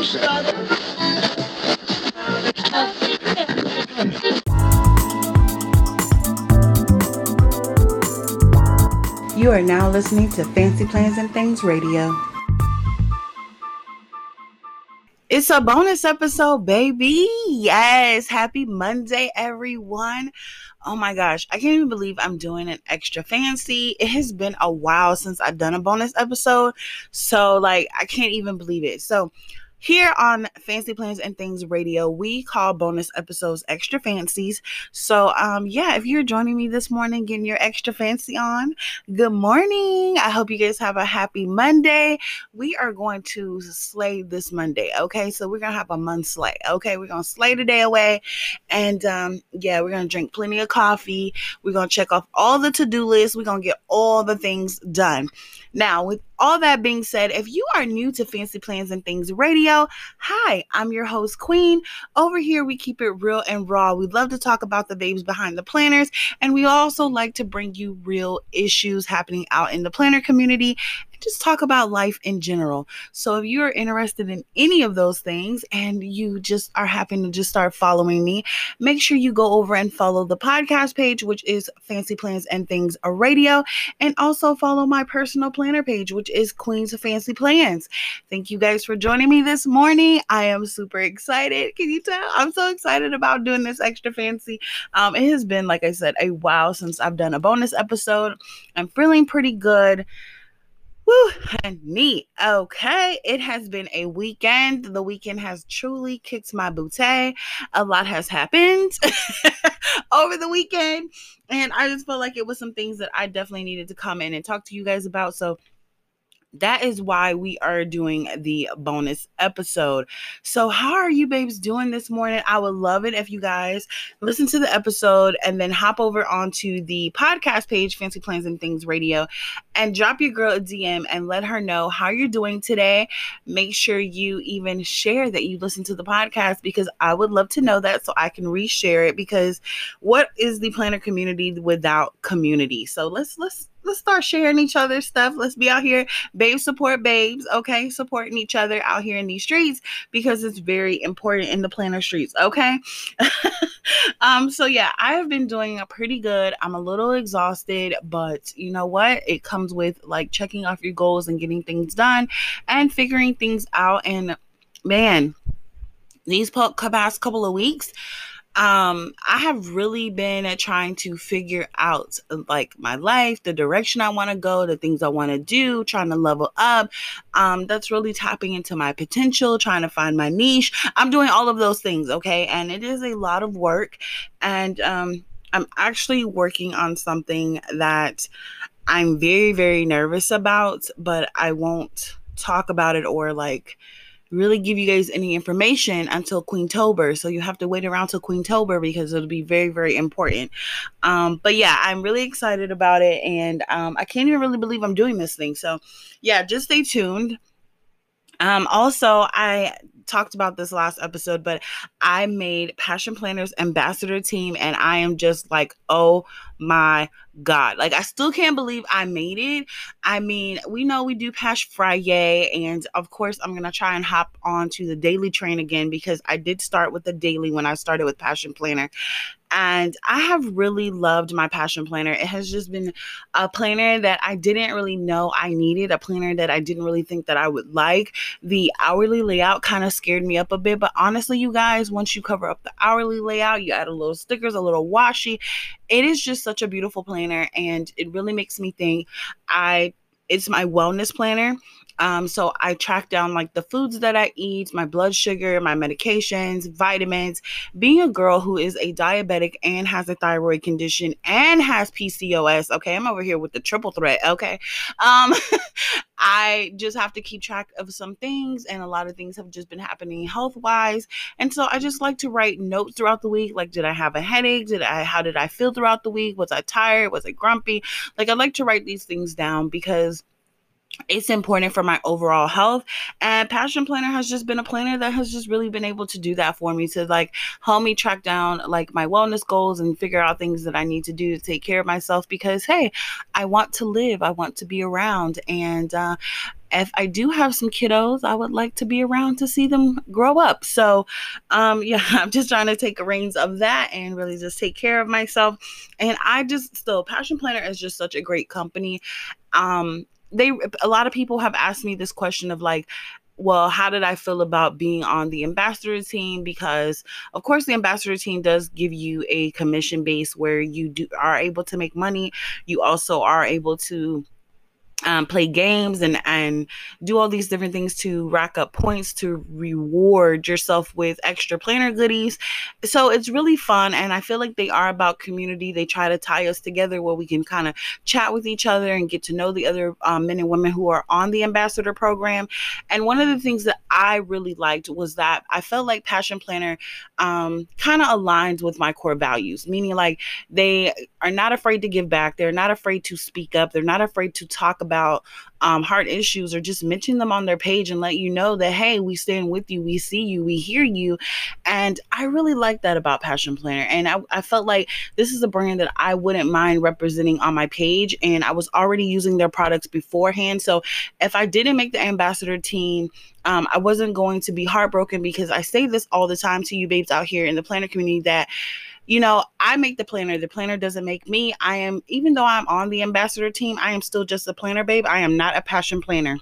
You are now listening to Fancy Plans and Things Radio. It's a bonus episode, baby. Yes. Happy Monday, everyone. Oh my gosh, I can't even believe I'm doing an extra fancy. It has been a while since I've done a bonus episode. So, like, I can't even believe it. So, here on Fancy Plans and Things Radio, we call bonus episodes extra fancies. So, um, yeah, if you're joining me this morning, getting your extra fancy on, good morning. I hope you guys have a happy Monday. We are going to slay this Monday. Okay, so we're gonna have a month slay. Okay, we're gonna slay the day away, and um, yeah, we're gonna drink plenty of coffee. We're gonna check off all the to do lists. We're gonna get all the things done. Now, with all that being said, if you are new to Fancy Plans and Things Radio, hi, I'm your host, Queen. Over here, we keep it real and raw. We love to talk about the babes behind the planners, and we also like to bring you real issues happening out in the planner community just talk about life in general. So if you're interested in any of those things and you just are happy to just start following me, make sure you go over and follow the podcast page, which is Fancy Plans and Things a Radio, and also follow my personal planner page, which is Queen's Fancy Plans. Thank you guys for joining me this morning. I am super excited. Can you tell? I'm so excited about doing this extra fancy. Um, it has been, like I said, a while since I've done a bonus episode. I'm feeling pretty good. Woo, neat. Okay, it has been a weekend. The weekend has truly kicked my booty. A lot has happened over the weekend, and I just felt like it was some things that I definitely needed to come in and talk to you guys about. So that is why we are doing the bonus episode. So, how are you babes doing this morning? I would love it if you guys listen to the episode and then hop over onto the podcast page, Fancy Plans and Things Radio, and drop your girl a DM and let her know how you're doing today. Make sure you even share that you listen to the podcast because I would love to know that so I can reshare it because what is the planner community without community? So, let's let's let's start sharing each other's stuff. Let's be out here, babe support babes, okay? Supporting each other out here in these streets because it's very important in the planner streets, okay? um so yeah, I have been doing pretty good. I'm a little exhausted, but you know what? It comes with like checking off your goals and getting things done and figuring things out and man, these past couple of weeks um i have really been trying to figure out like my life the direction i want to go the things i want to do trying to level up. Um that's really tapping into my potential trying to find my niche. I'm doing all of those things okay? And it is a lot of work. And um i'm actually working on something that i'm very very nervous about but i won't talk about it or like really give you guys any information until Queen Tober. So you have to wait around till Queen Tober because it'll be very, very important. Um, but yeah, I'm really excited about it. And um, I can't even really believe I'm doing this thing. So yeah, just stay tuned. Um, also, I talked about this last episode, but I made Passion Planners ambassador team, and I am just like, oh my God. Like, I still can't believe I made it. I mean, we know we do Passion Friday, and of course, I'm going to try and hop on to the daily train again because I did start with the daily when I started with Passion Planner. And I have really loved my passion planner. It has just been a planner that I didn't really know I needed, a planner that I didn't really think that I would like. The hourly layout kind of scared me up a bit, but honestly, you guys, once you cover up the hourly layout, you add a little stickers, a little washi, it is just such a beautiful planner and it really makes me think I it's my wellness planner um, so I track down like the foods that I eat, my blood sugar, my medications, vitamins. Being a girl who is a diabetic and has a thyroid condition and has PCOS, okay, I'm over here with the triple threat, okay. Um, I just have to keep track of some things, and a lot of things have just been happening health wise. And so I just like to write notes throughout the week. Like, did I have a headache? Did I, how did I feel throughout the week? Was I tired? Was I grumpy? Like, I like to write these things down because it's important for my overall health and passion planner has just been a planner that has just really been able to do that for me to like help me track down like my wellness goals and figure out things that i need to do to take care of myself because hey i want to live i want to be around and uh if I do have some kiddos, I would like to be around to see them grow up. So, um, yeah, I'm just trying to take the reins of that and really just take care of myself. And I just still, Passion Planner is just such a great company. Um, they a lot of people have asked me this question of like well, how did I feel about being on the ambassador team? Because, of course, the ambassador team does give you a commission base where you do are able to make money. You also are able to um, play games and and do all these different things to rack up points to reward yourself with extra planner goodies. So it's really fun and i feel like they are about community. They try to tie us together where we can kind of chat with each other and get to know the other um, men and women who are on the ambassador program. And one of the things that i really liked was that i felt like passion planner um, kind of aligns with my core values meaning like they are not afraid to give back. They're not afraid to speak up. They're not afraid to talk about about um, heart issues or just mention them on their page and let you know that, hey, we stand with you, we see you, we hear you. And I really like that about Passion Planner. And I, I felt like this is a brand that I wouldn't mind representing on my page. And I was already using their products beforehand. So if I didn't make the ambassador team, um, I wasn't going to be heartbroken because I say this all the time to you babes out here in the planner community that you know, I make the planner. The planner doesn't make me. I am, even though I'm on the ambassador team, I am still just a planner babe. I am not a passion planner.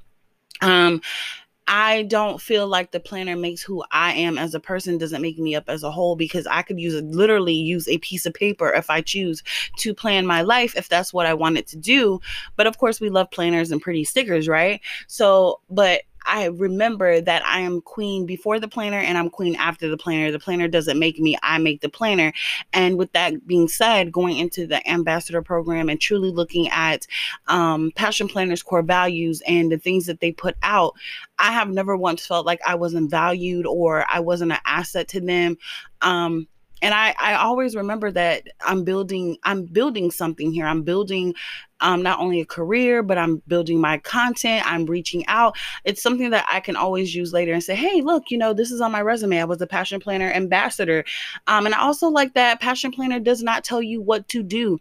Um, I don't feel like the planner makes who I am as a person doesn't make me up as a whole because I could use literally use a piece of paper if I choose to plan my life if that's what I wanted to do. But of course we love planners and pretty stickers, right? So, but I remember that I am queen before the planner and I'm queen after the planner. The planner doesn't make me, I make the planner. And with that being said, going into the ambassador program and truly looking at um, Passion Planner's core values and the things that they put out, I have never once felt like I wasn't valued or I wasn't an asset to them. Um, and I, I always remember that I'm building I'm building something here. I'm building um, not only a career, but I'm building my content. I'm reaching out. It's something that I can always use later and say, hey, look, you know, this is on my resume. I was a Passion Planner ambassador. Um, and I also like that Passion Planner does not tell you what to do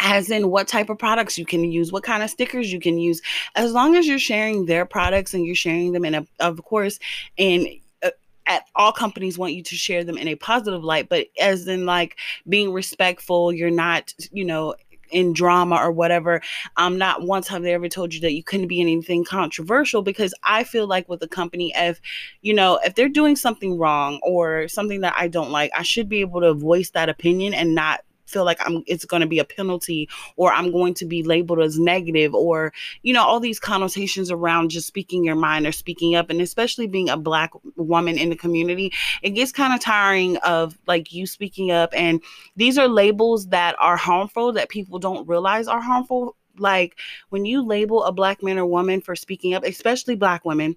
as in what type of products you can use, what kind of stickers you can use, as long as you're sharing their products and you're sharing them in a, of course, and uh, at all companies want you to share them in a positive light, but as in like being respectful, you're not, you know, in drama or whatever. Um, not once have they ever told you that you couldn't be anything controversial because I feel like with a company, if you know, if they're doing something wrong or something that I don't like, I should be able to voice that opinion and not feel like I'm it's going to be a penalty or I'm going to be labeled as negative or you know all these connotations around just speaking your mind or speaking up. And especially being a black woman in the community it gets kind of tiring of like you speaking up. And these are labels that are harmful that people don't realize are harmful. Like when you label a black man or woman for speaking up especially black women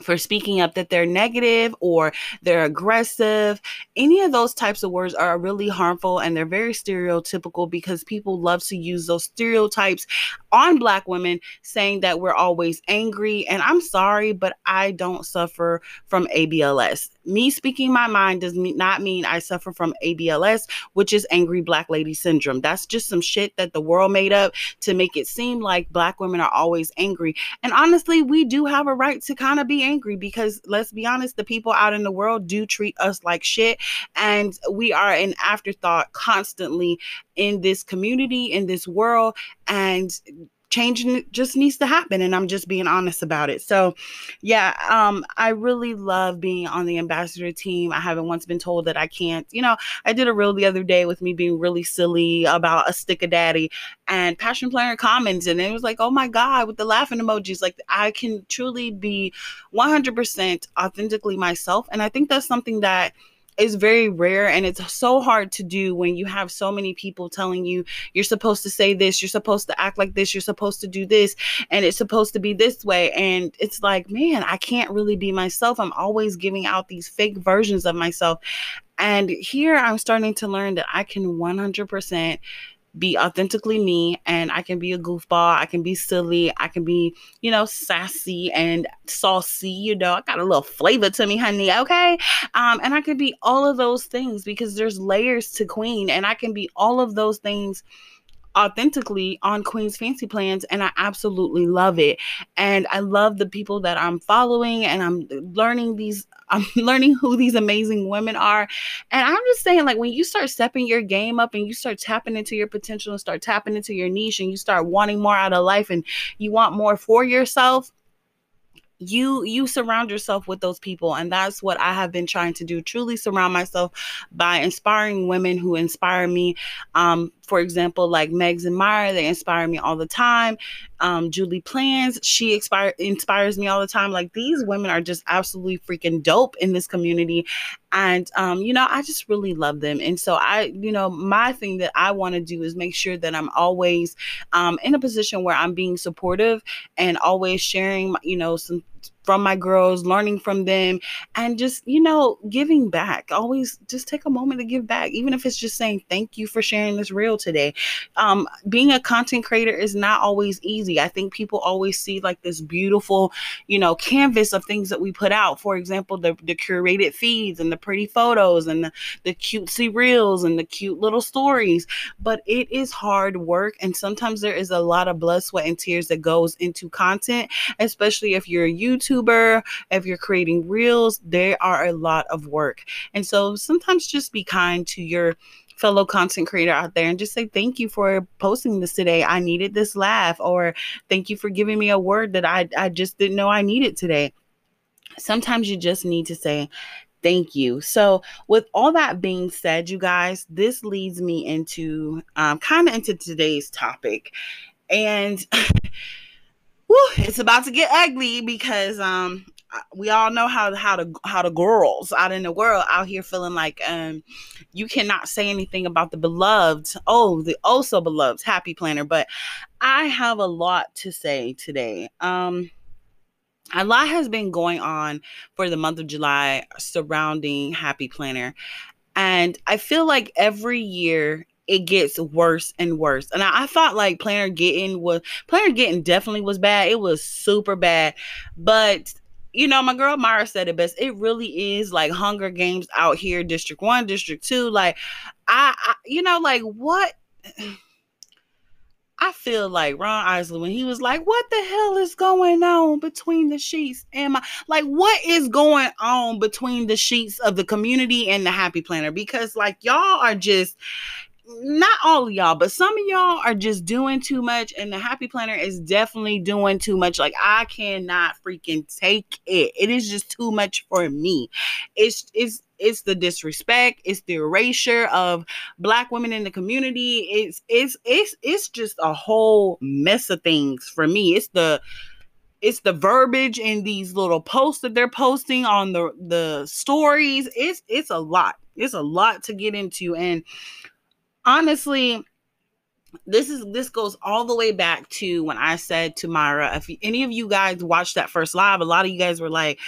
for speaking up that they're negative or they're aggressive. Any of those types of words are really harmful and they're very stereotypical because people love to use those stereotypes on black women saying that we're always angry. And I'm sorry, but I don't suffer from ABLS me speaking my mind does not mean I suffer from ABLS, which is angry black lady syndrome. That's just some shit that the world made up to make it seem like black women are always angry. And honestly, we do have a right to kind of be angry because let's be honest, the people out in the world do treat us like shit. And we are an afterthought constantly in this community, in this world. And changing just needs to happen and i'm just being honest about it. So yeah um i really love being on the ambassador team. I haven't once been told that i can't. You know i did a reel the other day with me being really silly about a stick of daddy and passion player comments and it was like oh my god with the laughing emojis. Like i can truly be 100% authentically myself and i think that's something that is very rare and it's so hard to do when you have so many people telling you you're supposed to say this, you're supposed to act like this, you're supposed to do this, and it's supposed to be this way. And it's like, man, I can't really be myself. I'm always giving out these fake versions of myself. And here I'm starting to learn that I can 100% be authentically me and I can be a goofball. I can be silly. I can be, you know, sassy and saucy. You know, I got a little flavor to me, honey. Okay. Um, and I can be all of those things because there's layers to Queen and I can be all of those things authentically on Queen's Fancy Plans, and I absolutely love it. And I love the people that I'm following, and I'm learning these. I'm learning who these amazing women are. And I'm just saying, like, when you start stepping your game up and you start tapping into your potential and start tapping into your niche and you start wanting more out of life and you want more for yourself, you you surround yourself with those people and that's what i have been trying to do truly surround myself by inspiring women who inspire me um, for example, like Megs and Myra, they inspire me all the time. Um, Julie Plans, she inspire, inspires me all the time. Like these women are just absolutely freaking dope in this community. And, um, you know, I just really love them. And so I, you know, my thing that I want to do is make sure that I'm always um, in a position where I'm being supportive and always sharing, you know, some from my girls, learning from them, and just, you know, giving back. Always just take a moment to give back, even if it's just saying thank you for sharing this reel today. Um, being a content creator is not always easy. I think people always see like this beautiful, you know, canvas of things that we put out. For example, the, the curated feeds and the pretty photos and the, the cutesy reels and the cute little stories. But it is hard work. And sometimes there is a lot of blood, sweat, and tears that goes into content, especially if you're a YouTube YouTuber, if you're creating reels, they are a lot of work. And so sometimes just be kind to your fellow content creator out there and just say thank you for posting this today. I needed this laugh or thank you for giving me a word that I, I just didn't know I needed today. Sometimes you just need to say thank you. So, with all that being said, you guys, this leads me into um, kind of into today's topic. And whew, it's about to get ugly because um we all know how how the how the girls out in the world out here feeling like um you cannot say anything about the beloved. Oh the also beloved happy planner. But i have a lot to say today. Um a lot has been going on for the month of july surrounding happy planner. And i feel like every year it gets worse and worse. And I, I thought like Planner Getting was Planner Getting definitely was bad. It was super bad. But you know, my girl Myra said it best. It really is like Hunger Games out here, District One, District Two. Like, I, I you know, like what? I feel like Ron Isley when he was like, "What the hell is going on between the sheets?" and my like, what is going on between the sheets of the community and the Happy Planner? Because like y'all are just not all of y'all, but some of y'all are just doing too much, and the Happy Planner is definitely doing too much. Like I cannot freaking take it. It is just too much for me. It's it's it's the disrespect, it's the erasure of black women in the community. It's it's it's it's just a whole mess of things for me. It's the it's the verbiage in these little posts that they're posting on the the stories. It's it's a lot. It's a lot to get into and honestly, this is this goes all the way back to when I said to Myra, if any of you guys watched that first live, a lot of you guys were like,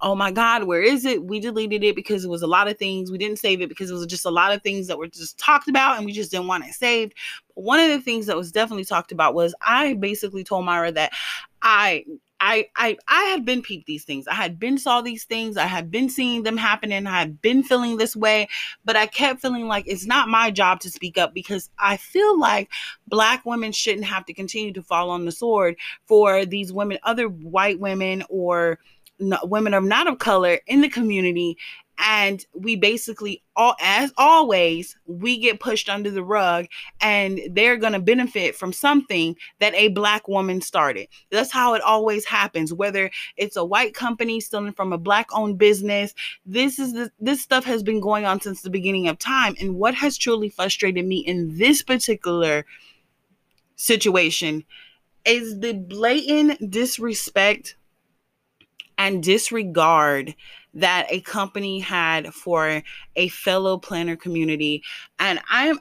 "Oh my God, where is it?" We deleted it because it was a lot of things. We didn't save it because it was just a lot of things that were just talked about, and we just didn't want it saved. One of the things that was definitely talked about was I basically told Myra that I I I I had been peeped these things. I had been saw these things. I had been seeing them happen and I had been feeling this way, but I kept feeling like it's not my job to speak up because I feel like black women shouldn't have to continue to fall on the sword for these women, other white women or women of not of color in the community and we basically all as always we get pushed under the rug and they're going to benefit from something that a black woman started. That's how it always happens whether it's a white company stealing from a black owned business. This is the, this stuff has been going on since the beginning of time. And what has truly frustrated me in this particular situation is the blatant disrespect and disregard that a company had for a fellow planner community. And I'm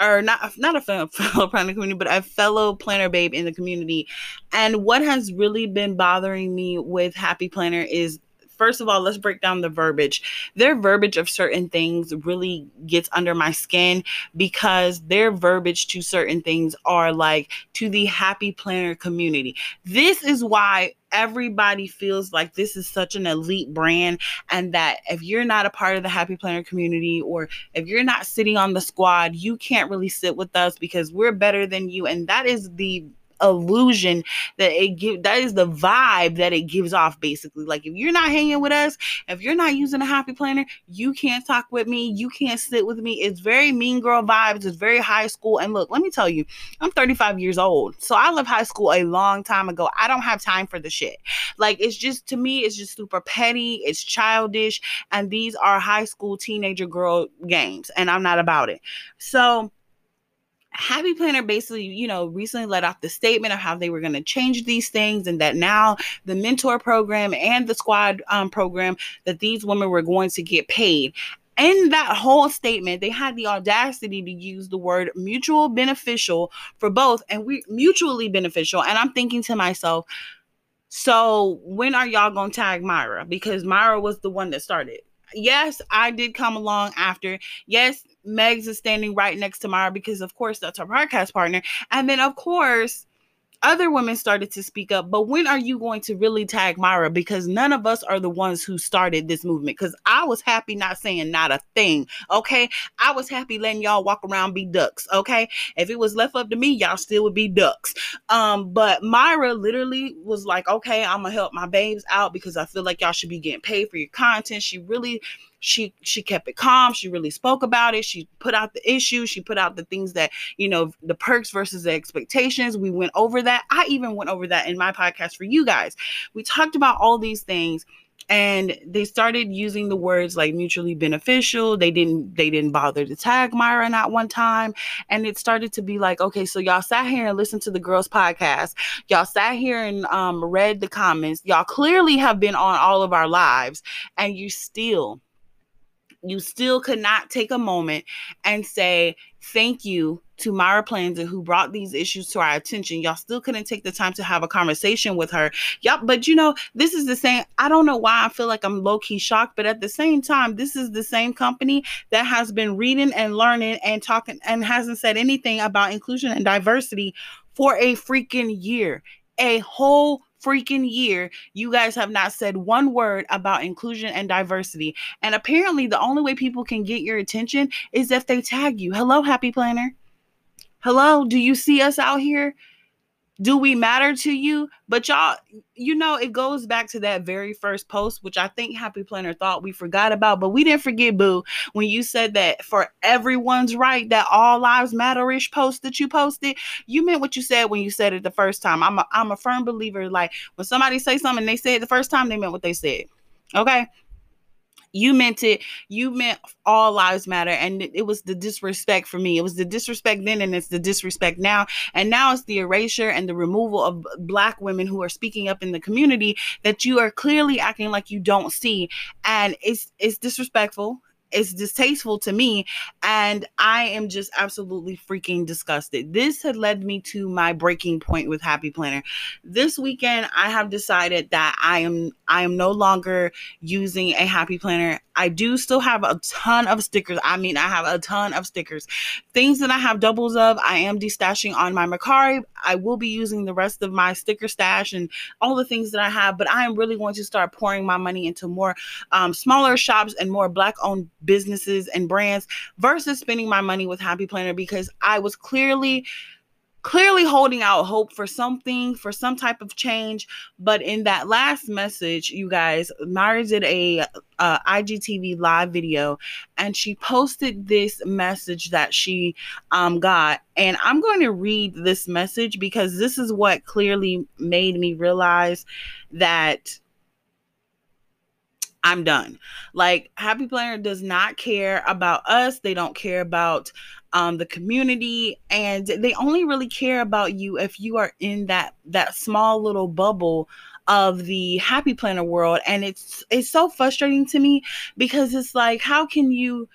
or not not a fellow planner community, but a fellow planner babe in the community. And what has really been bothering me with Happy Planner is first of all, let's break down the verbiage. Their verbiage of certain things really gets under my skin because their verbiage to certain things are like to the happy planner community. This is why everybody feels like this is such an elite brand and that if you're not a part of the happy planner community or if you're not sitting on the squad you can't really sit with us because we're better than you and that is the illusion that it give that is the vibe that it gives off basically. Like if you're not hanging with us if you're not using a happy planner you can't talk with me you can't sit with me. It's very mean girl vibes it's very high school. And look let me tell you i'm 35 years old so i left high school a long time ago. I don't have time for the shit. Like it's just to me it's just super petty it's childish and these are high school teenager girl games and i'm not about it. So Happy Planner basically, you know, recently let off the statement of how they were going to change these things and that now the mentor program and the squad um, program that these women were going to get paid. In that whole statement, they had the audacity to use the word mutual beneficial for both and we mutually beneficial. And I'm thinking to myself, so when are y'all going to tag Myra? Because Myra was the one that started yes, I did come along after. Yes, Megs is standing right next to Myra because, of course, that's our podcast partner. And then, of course, other women started to speak up, but when are you going to really tag Myra? Because none of us are the ones who started this movement. Because I was happy not saying not a thing. Okay. I was happy letting y'all walk around be ducks. Okay. If it was left up to me, y'all still would be ducks. Um, but Myra literally was like, okay, I'm gonna help my babes out because I feel like y'all should be getting paid for your content. She really she she kept it calm. She really spoke about it. She put out the issues. She put out the things that you know the perks versus the expectations. We went over that. I even went over that in my podcast for you guys. We talked about all these things and they started using the words like mutually beneficial. They didn't they didn't bother to tag myra not one time. And it started to be like okay so y'all sat here and listened to the girls podcast. Y'all sat here and um, read the comments. Y'all clearly have been on all of our lives and you still you still could not take a moment and say thank you to Myra Planzer who brought these issues to our attention. Y'all still couldn't take the time to have a conversation with her. Yep, but you know, this is the same. I don't know why I feel like I'm low key shocked, but at the same time, this is the same company that has been reading and learning and talking and hasn't said anything about inclusion and diversity for a freaking year. A whole freaking year, you guys have not said one word about inclusion and diversity. And apparently, the only way people can get your attention is if they tag you. Hello, Happy Planner. Hello, do you see us out here? Do we matter to you? But y'all, you know, it goes back to that very first post, which I think Happy Planner thought we forgot about, but we didn't forget, Boo, when you said that for everyone's right, that all lives matter ish post that you posted. You meant what you said when you said it the first time. I'm a, I'm a firm believer. Like when somebody say something, they say it the first time, they meant what they said. Okay you meant it. You meant all lives matter and it was the disrespect for me. It was the disrespect then and it's the disrespect now. And now it's the erasure and the removal of black women who are speaking up in the community that you are clearly acting like you don't see. And it's it's disrespectful it's distasteful to me and i am just absolutely freaking disgusted. This had led me to my breaking point with happy planner. This weekend i have decided that i am i am no longer using a happy planner I do still have a ton of stickers. I mean, I have a ton of stickers. Things that I have doubles of, I am destashing on my Mercari. I will be using the rest of my sticker stash and all the things that I have, but I am really going to start pouring my money into more um, smaller shops and more black owned businesses and brands versus spending my money with Happy Planner because I was clearly clearly holding out hope for something, for some type of change. But in that last message, you guys, Myra did a uh, IGTV live video and she posted this message that she um, got. And I'm going to read this message because this is what clearly made me realize that I'm done. Like Happy Planner does not care about us. They don't care about um, the community, and they only really care about you if you are in that that small little bubble of the Happy Planner world. And it's it's so frustrating to me because it's like, how can you?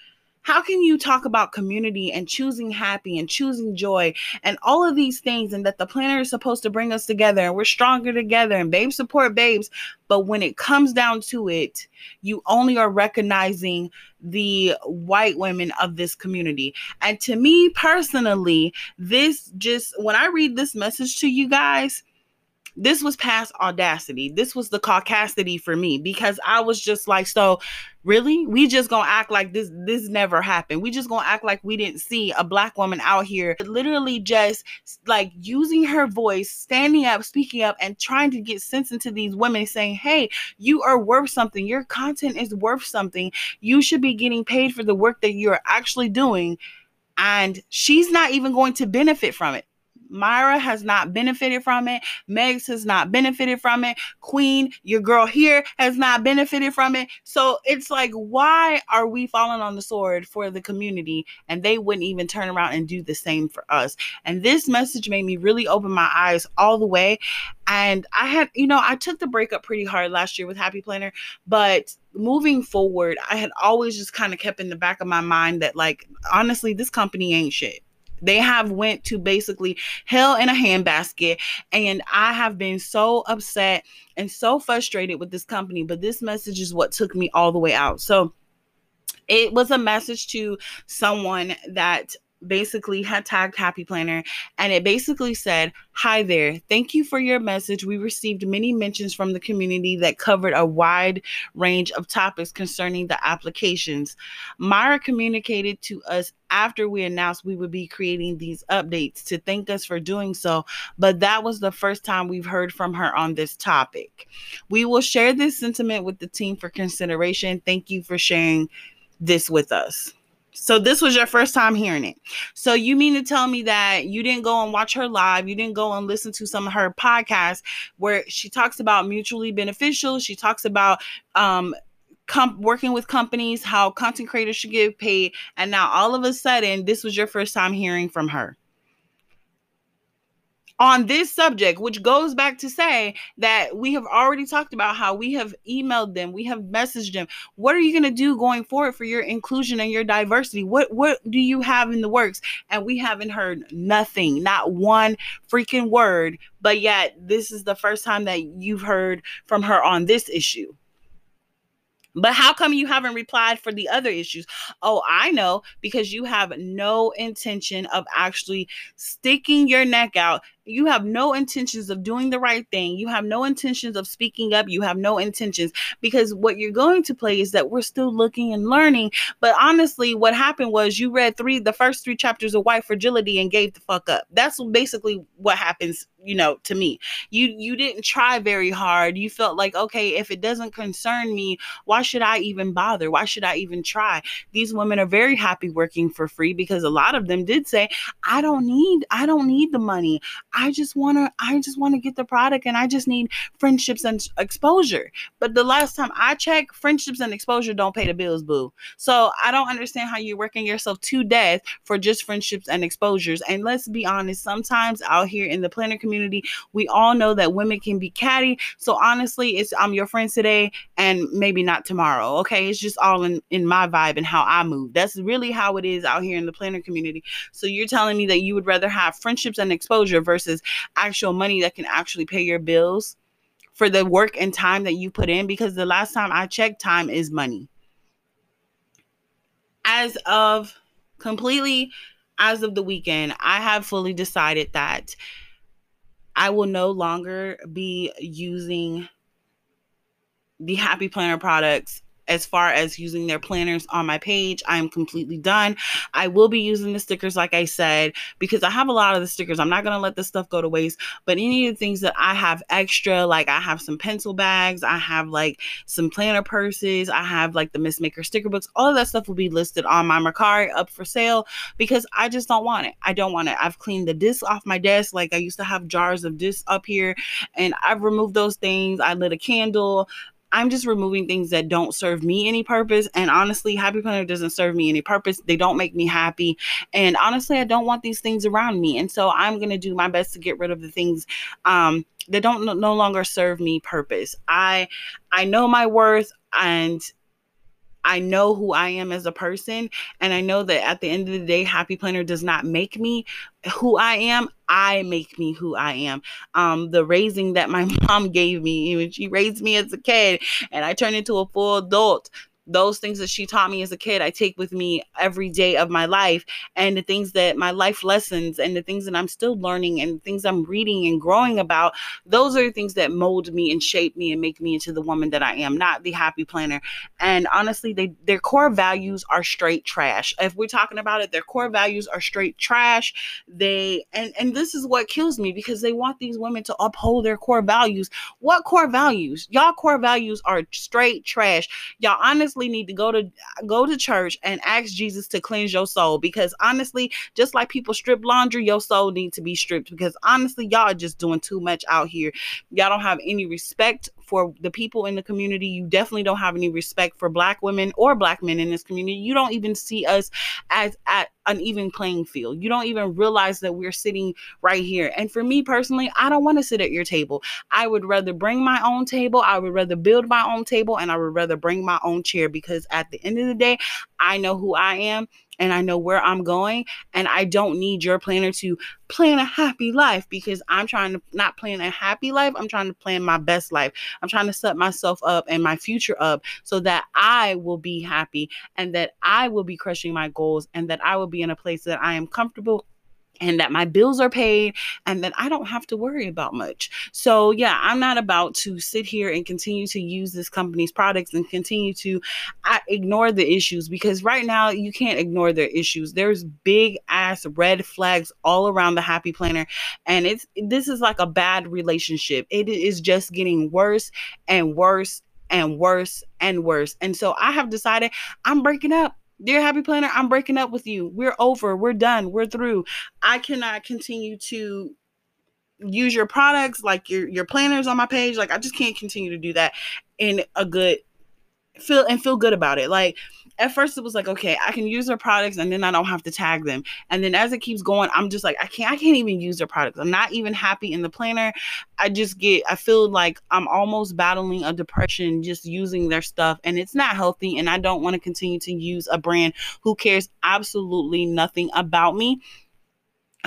How can you talk about community and choosing happy and choosing joy and all of these things and that the planner is supposed to bring us together and we're stronger together and babes support babes? But when it comes down to it you only are recognizing the white women of this community. And to me personally this just when i read this message to you guys this was past audacity. This was the caucasity for me because I was just like, so really? We just gonna act like this this never happened. We just gonna act like we didn't see a black woman out here literally just like using her voice, standing up, speaking up, and trying to get sense into these women saying, Hey, you are worth something. Your content is worth something. You should be getting paid for the work that you're actually doing. And she's not even going to benefit from it. Myra has not benefited from it. Megs has not benefited from it. Queen, your girl here, has not benefited from it. So it's like, why are we falling on the sword for the community and they wouldn't even turn around and do the same for us? And this message made me really open my eyes all the way. And I had, you know, I took the breakup pretty hard last year with Happy Planner, but moving forward, I had always just kind of kept in the back of my mind that, like, honestly, this company ain't shit they have went to basically hell in a handbasket. And i have been so upset and so frustrated with this company but this message is what took me all the way out. So it was a message to someone that basically had tagged Happy Planner and it basically said, Hi there, thank you for your message. We received many mentions from the community that covered a wide range of topics concerning the applications. Myra communicated to us after we announced we would be creating these updates to thank us for doing so, but that was the first time we've heard from her on this topic. We will share this sentiment with the team for consideration. Thank you for sharing this with us. So this was your first time hearing it. So you mean to tell me that you didn't go and watch her live, you didn't go and listen to some of her podcasts where she talks about mutually beneficial, she talks about um Com- working with companies, how content creators should get paid, and now all of a sudden, this was your first time hearing from her on this subject, which goes back to say that we have already talked about how we have emailed them, we have messaged them. What are you going to do going forward for your inclusion and your diversity? What what do you have in the works? And we haven't heard nothing, not one freaking word. But yet, this is the first time that you've heard from her on this issue. But how come you haven't replied for the other issues? Oh, I know because you have no intention of actually sticking your neck out you have no intentions of doing the right thing. You have no intentions of speaking up. You have no intentions because what you're going to play is that we're still looking and learning. But honestly, what happened was you read three, the first three chapters of White Fragility and gave the fuck up. That's basically what happens, you know, to me. You you didn't try very hard. You felt like, okay, if it doesn't concern me, why should I even bother? Why should I even try? These women are very happy working for free because a lot of them did say, I don't need, I don't need the money. I just want to I just want to get the product and I just need friendships and exposure. But the last time I checked, friendships and exposure don't pay the bills, boo. So I don't understand how you're working yourself to death for just friendships and exposures. And let's be honest, sometimes out here in the planner community, we all know that women can be catty. So honestly, it's I'm your friend today and maybe not tomorrow. Okay. It's just all in, in my vibe and how I move. That's really how it is out here in the planner community. So you're telling me that you would rather have friendships and exposure versus versus actual money that can actually pay your bills for the work and time that you put in because the last time I checked, time is money. As of completely as of the weekend, I have fully decided that I will no longer be using the Happy Planner products as far as using their planners on my page. I am completely done. I will be using the stickers, like I said, because I have a lot of the stickers. I'm not going to let this stuff go to waste. But any of the things that I have extra, like I have some pencil bags, I have like some planner purses, I have like the Miss Maker sticker books, all of that stuff will be listed on my Mercari up for sale because I just don't want it. I don't want it. I've cleaned the disc off my desk. Like I used to have jars of discs up here and I've removed those things. I lit a candle. I'm just removing things that don't serve me any purpose. And honestly, Happy Planner doesn't serve me any purpose. They don't make me happy. And honestly, I don't want these things around me. And so I'm going to do my best to get rid of the things um, that don't no longer serve me purpose. I I know my worth and I know who I am as a person. And I know that at the end of the day, Happy Planner does not make me who I am. I make me who I am. Um, the raising that my mom gave me, when she raised me as a kid and I turned into a full adult, those things that she taught me as a kid, I take with me every day of my life. And the things that my life lessons and the things that I'm still learning and things I'm reading and growing about, those are the things that mold me and shape me and make me into the woman that I am, not the happy planner. And honestly, they their core values are straight trash. If we're talking about it, their core values are straight trash. They and and this is what kills me because they want these women to uphold their core values. What core values? Y'all core values are straight trash. Y'all honestly need to go to go to church and ask Jesus to cleanse your soul because honestly, just like people strip laundry, your soul needs to be stripped because honestly, y'all are just doing too much out here. Y'all don't have any respect for the people in the community. You definitely don't have any respect for black women or black men in this community. You don't even see us as at an even playing field. You don't even realize that we're sitting right here. And for me personally, I don't want to sit at your table. I would rather bring my own table. I would rather build my own table and I would rather bring my own chair because at the end of the day, I know who I am and I know where I'm going. And I don't need your planner to plan a happy life because I'm trying to not plan a happy life. I'm trying to plan my best life. I'm trying to set myself up and my future up so that I will be happy and that I will be crushing my goals and that I will be in a place that I am comfortable and that my bills are paid and that I don't have to worry about much. So, yeah, I'm not about to sit here and continue to use this company's products and continue to uh, ignore the issues because right now you can't ignore their issues. There's big ass red flags all around the Happy Planner and it's this is like a bad relationship. It is just getting worse and worse and worse and worse. And so I have decided I'm breaking up. Dear Happy Planner, I'm breaking up with you. We're over. We're done. We're through. I cannot continue to use your products like your your planners on my page. Like I just can't continue to do that in a good feel and feel good about it. Like at first it was like, okay, I can use their products and then I don't have to tag them. And then as it keeps going, I'm just like, I can't, I can't even use their products. I'm not even happy in the planner. I just get, I feel like I'm almost battling a depression just using their stuff and it's not healthy. And I don't want to continue to use a brand who cares absolutely nothing about me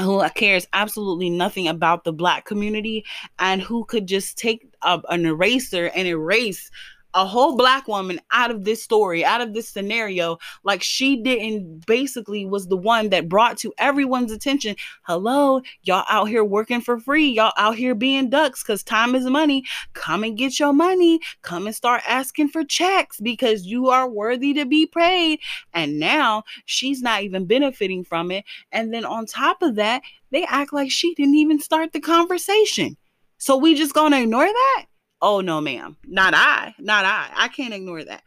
who cares absolutely nothing about the black community and who could just take an eraser and erase a whole black woman out of this story, out of this scenario, like she didn't basically was the one that brought to everyone's attention, hello, y'all out here working for free, y'all out here being ducks because time is money. Come and get your money. Come and start asking for checks because you are worthy to be paid. And now she's not even benefiting from it. And then on top of that, they act like she didn't even start the conversation. So we just gonna ignore that? Oh no, ma'am. Not I. Not I. I can't ignore that.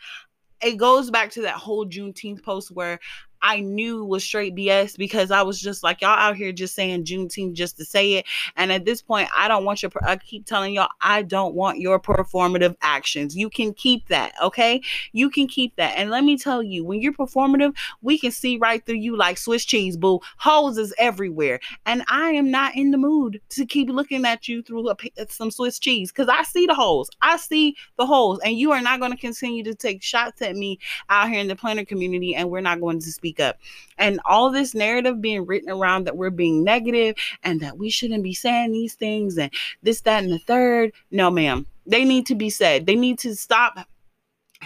It goes back to that whole Juneteenth post where I knew was straight BS because I was just like, y'all out here just saying Juneteenth just to say it. And at this point, I don't want your, I keep telling y'all, I don't want your performative actions. You can keep that, okay? You can keep that. And let me tell you, when you're performative, we can see right through you like Swiss cheese, boo. Holes is everywhere. And I am not in the mood to keep looking at you through a, some Swiss cheese because I see the holes. I see the holes. And you are not going to continue to take shots at me out here in the planner community. And we're not going to speak speak up. And all this narrative being written around that we're being negative and that we shouldn't be saying these things and this, that, and the third. No, ma'am. They need to be said. They need to stop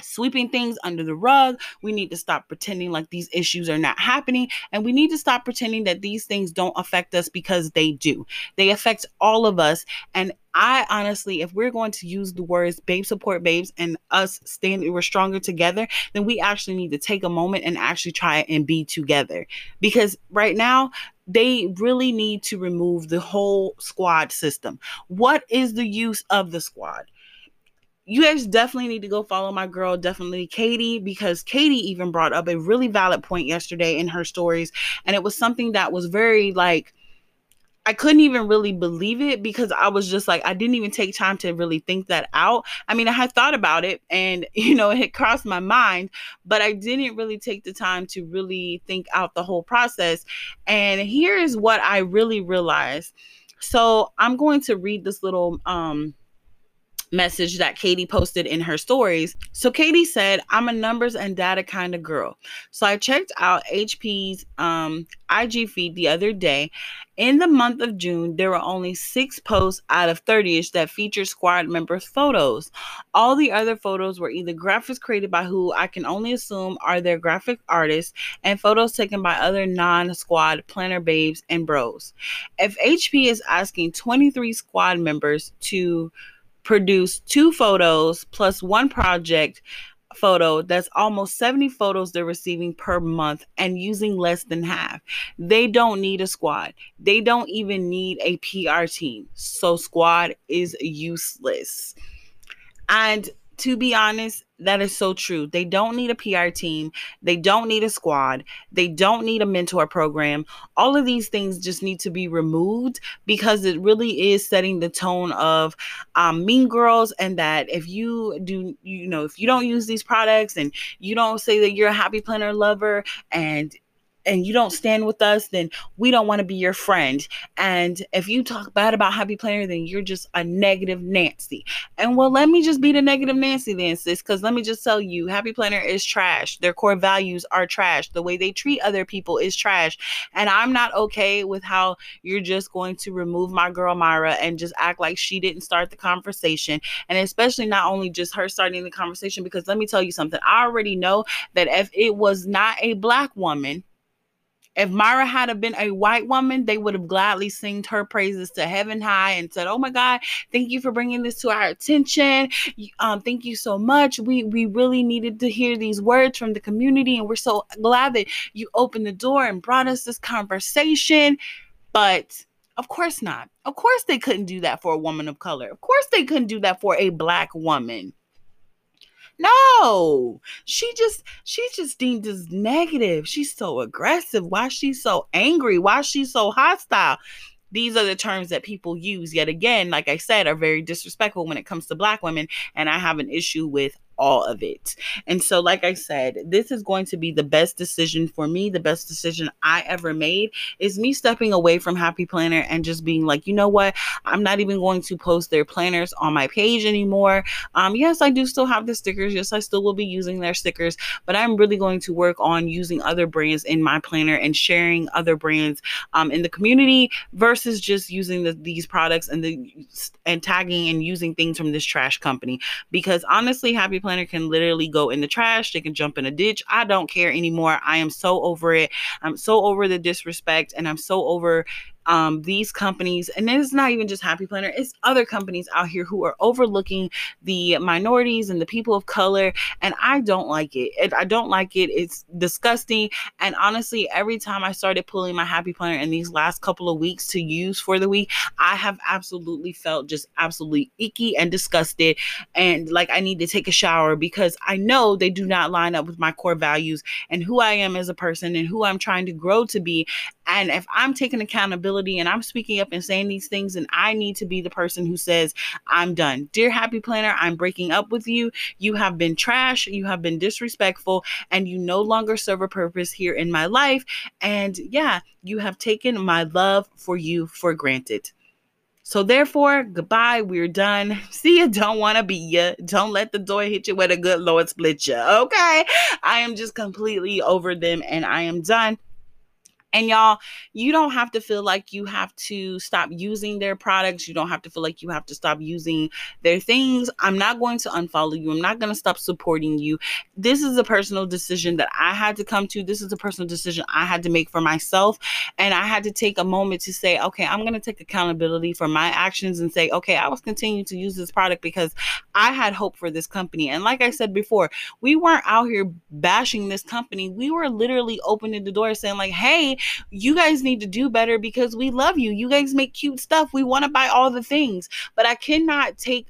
sweeping things under the rug. We need to stop pretending like these issues are not happening. And we need to stop pretending that these things don't affect us because they do. They affect all of us. And I honestly, if we're going to use the words babe support babes and us stand we're stronger together, then we actually need to take a moment and actually try and be together. Because right now, they really need to remove the whole squad system. What is the use of the squad? You guys definitely need to go follow my girl, definitely Katie, because Katie even brought up a really valid point yesterday in her stories. And it was something that was very like, I couldn't even really believe it because I was just like, I didn't even take time to really think that out. I mean, I had thought about it and, you know, it had crossed my mind, but I didn't really take the time to really think out the whole process. And here is what I really realized. So I'm going to read this little, um, message that Katie posted in her stories. So Katie said, "I'm a numbers and data kind of girl." So I checked out HP's um, IG feed the other day. In the month of June, there were only six posts out of 30ish that featured squad members' photos. All the other photos were either graphics created by who I can only assume are their graphic artists and photos taken by other non-squad planner babes and bros. If HP is asking 23 squad members to produce two photos plus one project photo that's almost 70 photos they're receiving per month and using less than half. They don't need a squad. They don't even need a PR team. So squad is useless. And to be honest, that is so true. They don't need a PR team. They don't need a squad. They don't need a mentor program. All of these things just need to be removed because it really is setting the tone of um, mean girls. And that if you do, you know, if you don't use these products and you don't say that you're a happy planner lover and and you don't stand with us, then we don't want to be your friend. And if you talk bad about Happy Planner, then you're just a negative Nancy. And well, let me just be the negative Nancy then, sis, because let me just tell you, Happy Planner is trash. Their core values are trash. The way they treat other people is trash. And I'm not okay with how you're just going to remove my girl Myra and just act like she didn't start the conversation. And especially not only just her starting the conversation, because let me tell you something, I already know that if it was not a black woman, if Myra had been a white woman, they would have gladly singed her praises to heaven high and said, "Oh my God, thank you for bringing this to our attention. Um, thank you so much. We we really needed to hear these words from the community, and we're so glad that you opened the door and brought us this conversation." But of course not. Of course they couldn't do that for a woman of color. Of course they couldn't do that for a black woman. No, she just she's just deemed as negative. She's so aggressive. Why she's so angry? Why she's so hostile? These are the terms that people use. Yet again, like I said, are very disrespectful when it comes to black women, and I have an issue with all of it. And so, like I said, this is going to be the best decision for me. The best decision I ever made is me stepping away from Happy Planner and just being like, you know what? I'm not even going to post their planners on my page anymore. Um, yes, I do still have the stickers. Yes, I still will be using their stickers, but I'm really going to work on using other brands in my planner and sharing other brands um, in the community versus just using the, these products and the and tagging and using things from this trash company. Because honestly, Happy Planner planner can literally go in the trash. They can jump in a ditch. I don't care anymore. I am so over it. I'm so over the disrespect and I'm so over um, these companies, and it's not even just Happy Planner, it's other companies out here who are overlooking the minorities and the people of color. And I don't like it. it. I don't like it. It's disgusting. And honestly, every time I started pulling my Happy Planner in these last couple of weeks to use for the week, I have absolutely felt just absolutely icky and disgusted. And like I need to take a shower because I know they do not line up with my core values and who I am as a person and who I'm trying to grow to be. And if I'm taking accountability and I'm speaking up and saying these things, and I need to be the person who says, I'm done. Dear Happy Planner, I'm breaking up with you. You have been trash, you have been disrespectful, and you no longer serve a purpose here in my life. And yeah, you have taken my love for you for granted. So therefore, goodbye. We're done. See you. Don't want to be you. Don't let the door hit you with a good Lord split you. Okay. I am just completely over them and I am done. And y'all, you don't have to feel like you have to stop using their products. You don't have to feel like you have to stop using their things. I'm not going to unfollow you. I'm not going to stop supporting you. This is a personal decision that I had to come to. This is a personal decision I had to make for myself. And I had to take a moment to say, okay, I'm going to take accountability for my actions and say, okay, I was continuing to use this product because I had hope for this company. And like I said before, we weren't out here bashing this company. We were literally opening the door saying, like, hey, you guys need to do better because we love you. You guys make cute stuff. We want to buy all the things, but I cannot take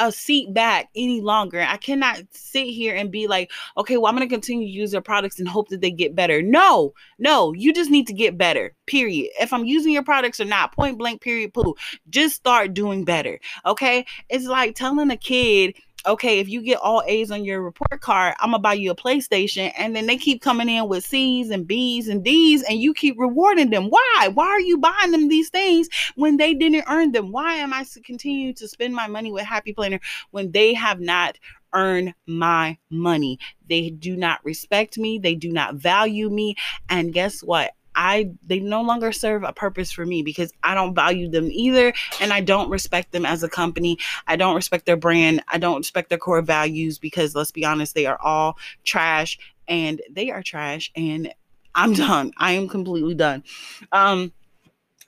a seat back any longer. I cannot sit here and be like, okay, well, I'm going to continue to use their products and hope that they get better. No, no, you just need to get better, period. If I'm using your products or not, point blank, period, poo. Just start doing better. Okay. It's like telling a kid okay, if you get all A's on your report card, I'm gonna buy you a PlayStation. And then they keep coming in with C's and B's and D's, and you keep rewarding them. Why? Why are you buying them these things when they didn't earn them? Why am I continuing to spend my money with Happy Planner when they have not earn my money. They do not respect me, they do not value me, and guess what? I they no longer serve a purpose for me because I don't value them either and I don't respect them as a company. I don't respect their brand. I don't respect their core values because let's be honest, they are all trash and they are trash and I'm done. I am completely done. Um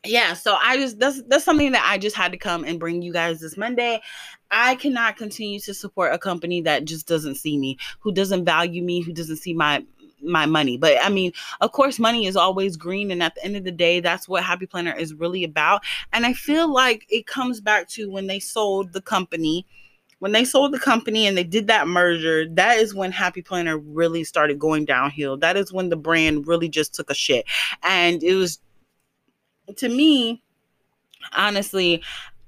yeah, so I just that's that's something that I just had to come and bring you guys this Monday. I cannot continue to support a company that just doesn't see me, who doesn't value me, who doesn't see my my money. But I mean, of course, money is always green. And at the end of the day, that's what Happy Planner is really about. And I feel like it comes back to when they sold the company. When they sold the company and they did that merger, that is when Happy Planner really started going downhill. That is when the brand really just took a shit. And it was to me, honestly,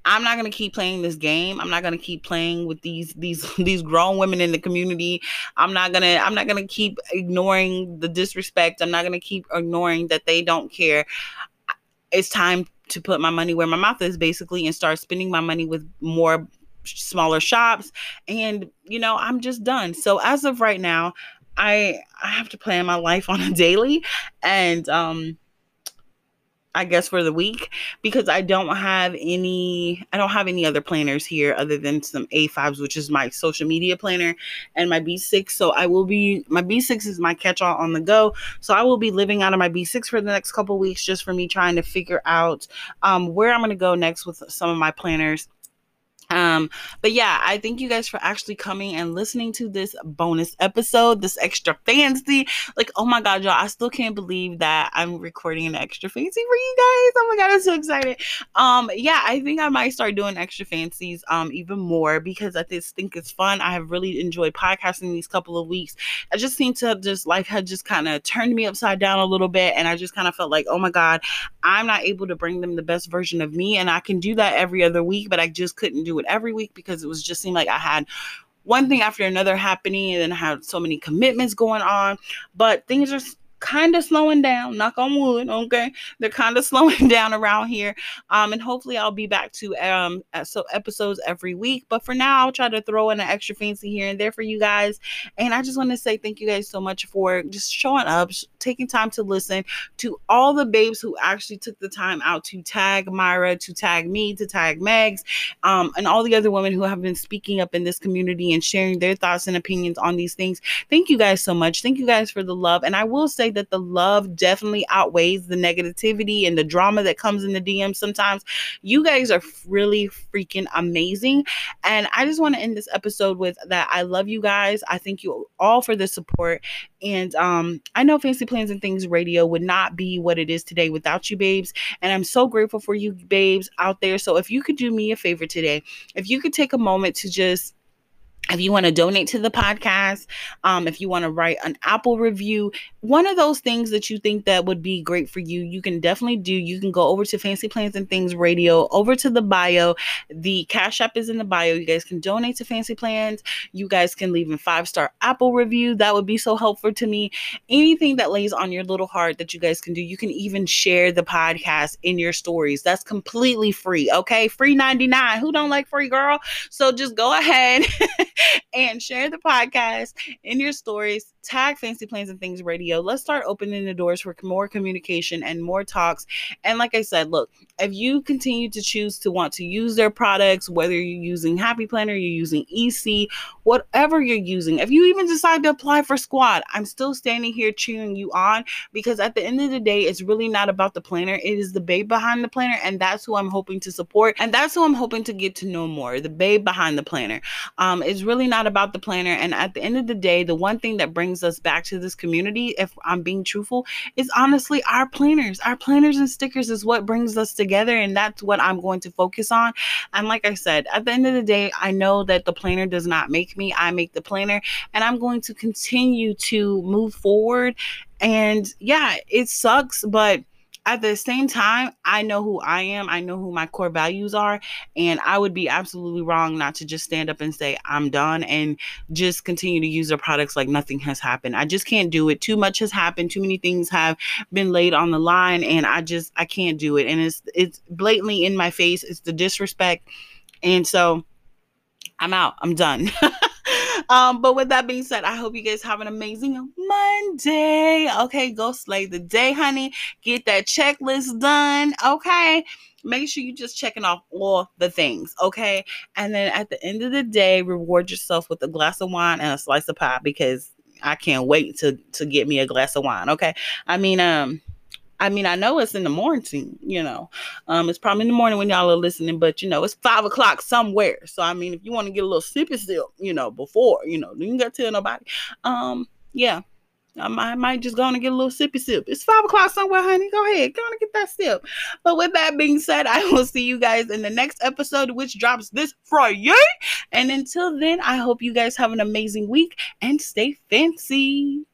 I'm not gonna keep playing this game. I'm not gonna keep playing with these these these grown women in the community. I'm not gonna I'm not gonna keep ignoring the disrespect. I'm not gonna keep ignoring that they don't care. It's time to put my money where my mouth is basically and start spending my money with more smaller shops and you know i'm just done so as of right now i i have to plan my life on a daily and um I guess for the week because I don't have any I don't have any other planners here other than some A5s which is my social media planner and my B6 so I will be my B6 is my catch-all on the go. So I will be living out of my B6 for the next couple weeks just for me trying to figure out um, where I'm going to go next with some of my planners um, but yeah, I thank you guys for actually coming and listening to this bonus episode, this extra fancy. Like, oh my god, y'all, I still can't believe that I'm recording an extra fancy for you guys. Oh my god, I'm so excited. Um, yeah, I think I might start doing extra fancies um even more because I just think it's fun. I have really enjoyed podcasting these couple of weeks. I just seem to just life had just kind of turned me upside down a little bit, and I just kind of felt like, oh my god, I'm not able to bring them the best version of me, and I can do that every other week, but I just couldn't do it every week because it was just seemed like I had one thing after another happening and then I had so many commitments going on. But things are kind of slowing down. Knock on wood, okay? They're kind of slowing down around here. Um, and hopefully I'll be back to um so episodes every week. But for now, I'll try to throw in an extra fancy here and there for you guys. And I just want to say thank you guys so much for just showing up, taking time to listen to all the babes who actually took the time out to tag Myra, to tag me, to tag Megs, um, and all the other women who have been speaking up in this community and sharing their thoughts and opinions on these things. Thank you guys so much. Thank you guys for the love. And I will say that the love definitely outweighs the negativity and the drama that comes in the DM sometimes. You guys are really freaking amazing. And I just want to end this episode with that I love you guys. I thank you all for the support. And um, I know Fancy Plans and Things Radio would not be what it is today without you, babes. And I'm so grateful for you, babes, out there. So if you could do me a favor today, if you could take a moment to just if you want to donate to the podcast um, if you want to write an apple review one of those things that you think that would be great for you you can definitely do. You can go over to fancy plans and things radio over to the bio. The cash app is in the bio. You guys can donate to fancy plans. You guys can leave a five star apple review. That would be so helpful to me. Anything that lays on your little heart that you guys can do you can even share the podcast in your stories. That's completely free okay? Free 99 who don't like free girl? So just go ahead and share the podcast in your stories. Tag Fancy Plans and Things Radio. Let's start opening the doors for more communication and more talks. And like I said, look, if you continue to choose to want to use their products, whether you're using Happy Planner, you're using EC, whatever you're using, if you even decide to apply for Squad, I'm still standing here cheering you on because at the end of the day, it's really not about the planner. It is the babe behind the planner, and that's who I'm hoping to support. And that's who I'm hoping to get to know more. The babe behind the planner. Um, it's really not about the planner. And at the end of the day, the one thing that brings us back to this community, if I'm being truthful, is honestly our planners. Our planners and stickers is what brings us together. And that's what I'm going to focus on. And like I said, at the end of the day, I know that the planner does not make me, I make the planner. And I'm going to continue to move forward. And yeah, it sucks, but at the same time, I know who I am. I know who my core values are. And I would be absolutely wrong not to just stand up and say, I'm done and just continue to use their products like nothing has happened. I just can't do it. Too much has happened. Too many things have been laid on the line. And I just, I can't do it. And it's, it's blatantly in my face. It's the disrespect. And so I'm out. I'm done. um, but with that being said, I hope you guys have an amazing Monday. Okay, go slay the day, honey. Get that checklist done. Okay. Make sure you're just checking off all the things, okay? And then at the end of the day, reward yourself with a glass of wine and a slice of pie because I can't wait to to get me a glass of wine, okay? I mean, um, I mean, I know it's in the morning, you know. Um, it's probably in the morning when y'all are listening, but you know, it's five o'clock somewhere. So I mean, if you want to get a little sippy sip, you know, before, you know, you ain't got to tell nobody. Um, yeah. I might, I might just go and get a little sippy sip. It's five o'clock somewhere, honey. Go ahead, go and get that sip. But with that being said, I will see you guys in the next episode, which drops this Friday. And until then, I hope you guys have an amazing week and stay fancy.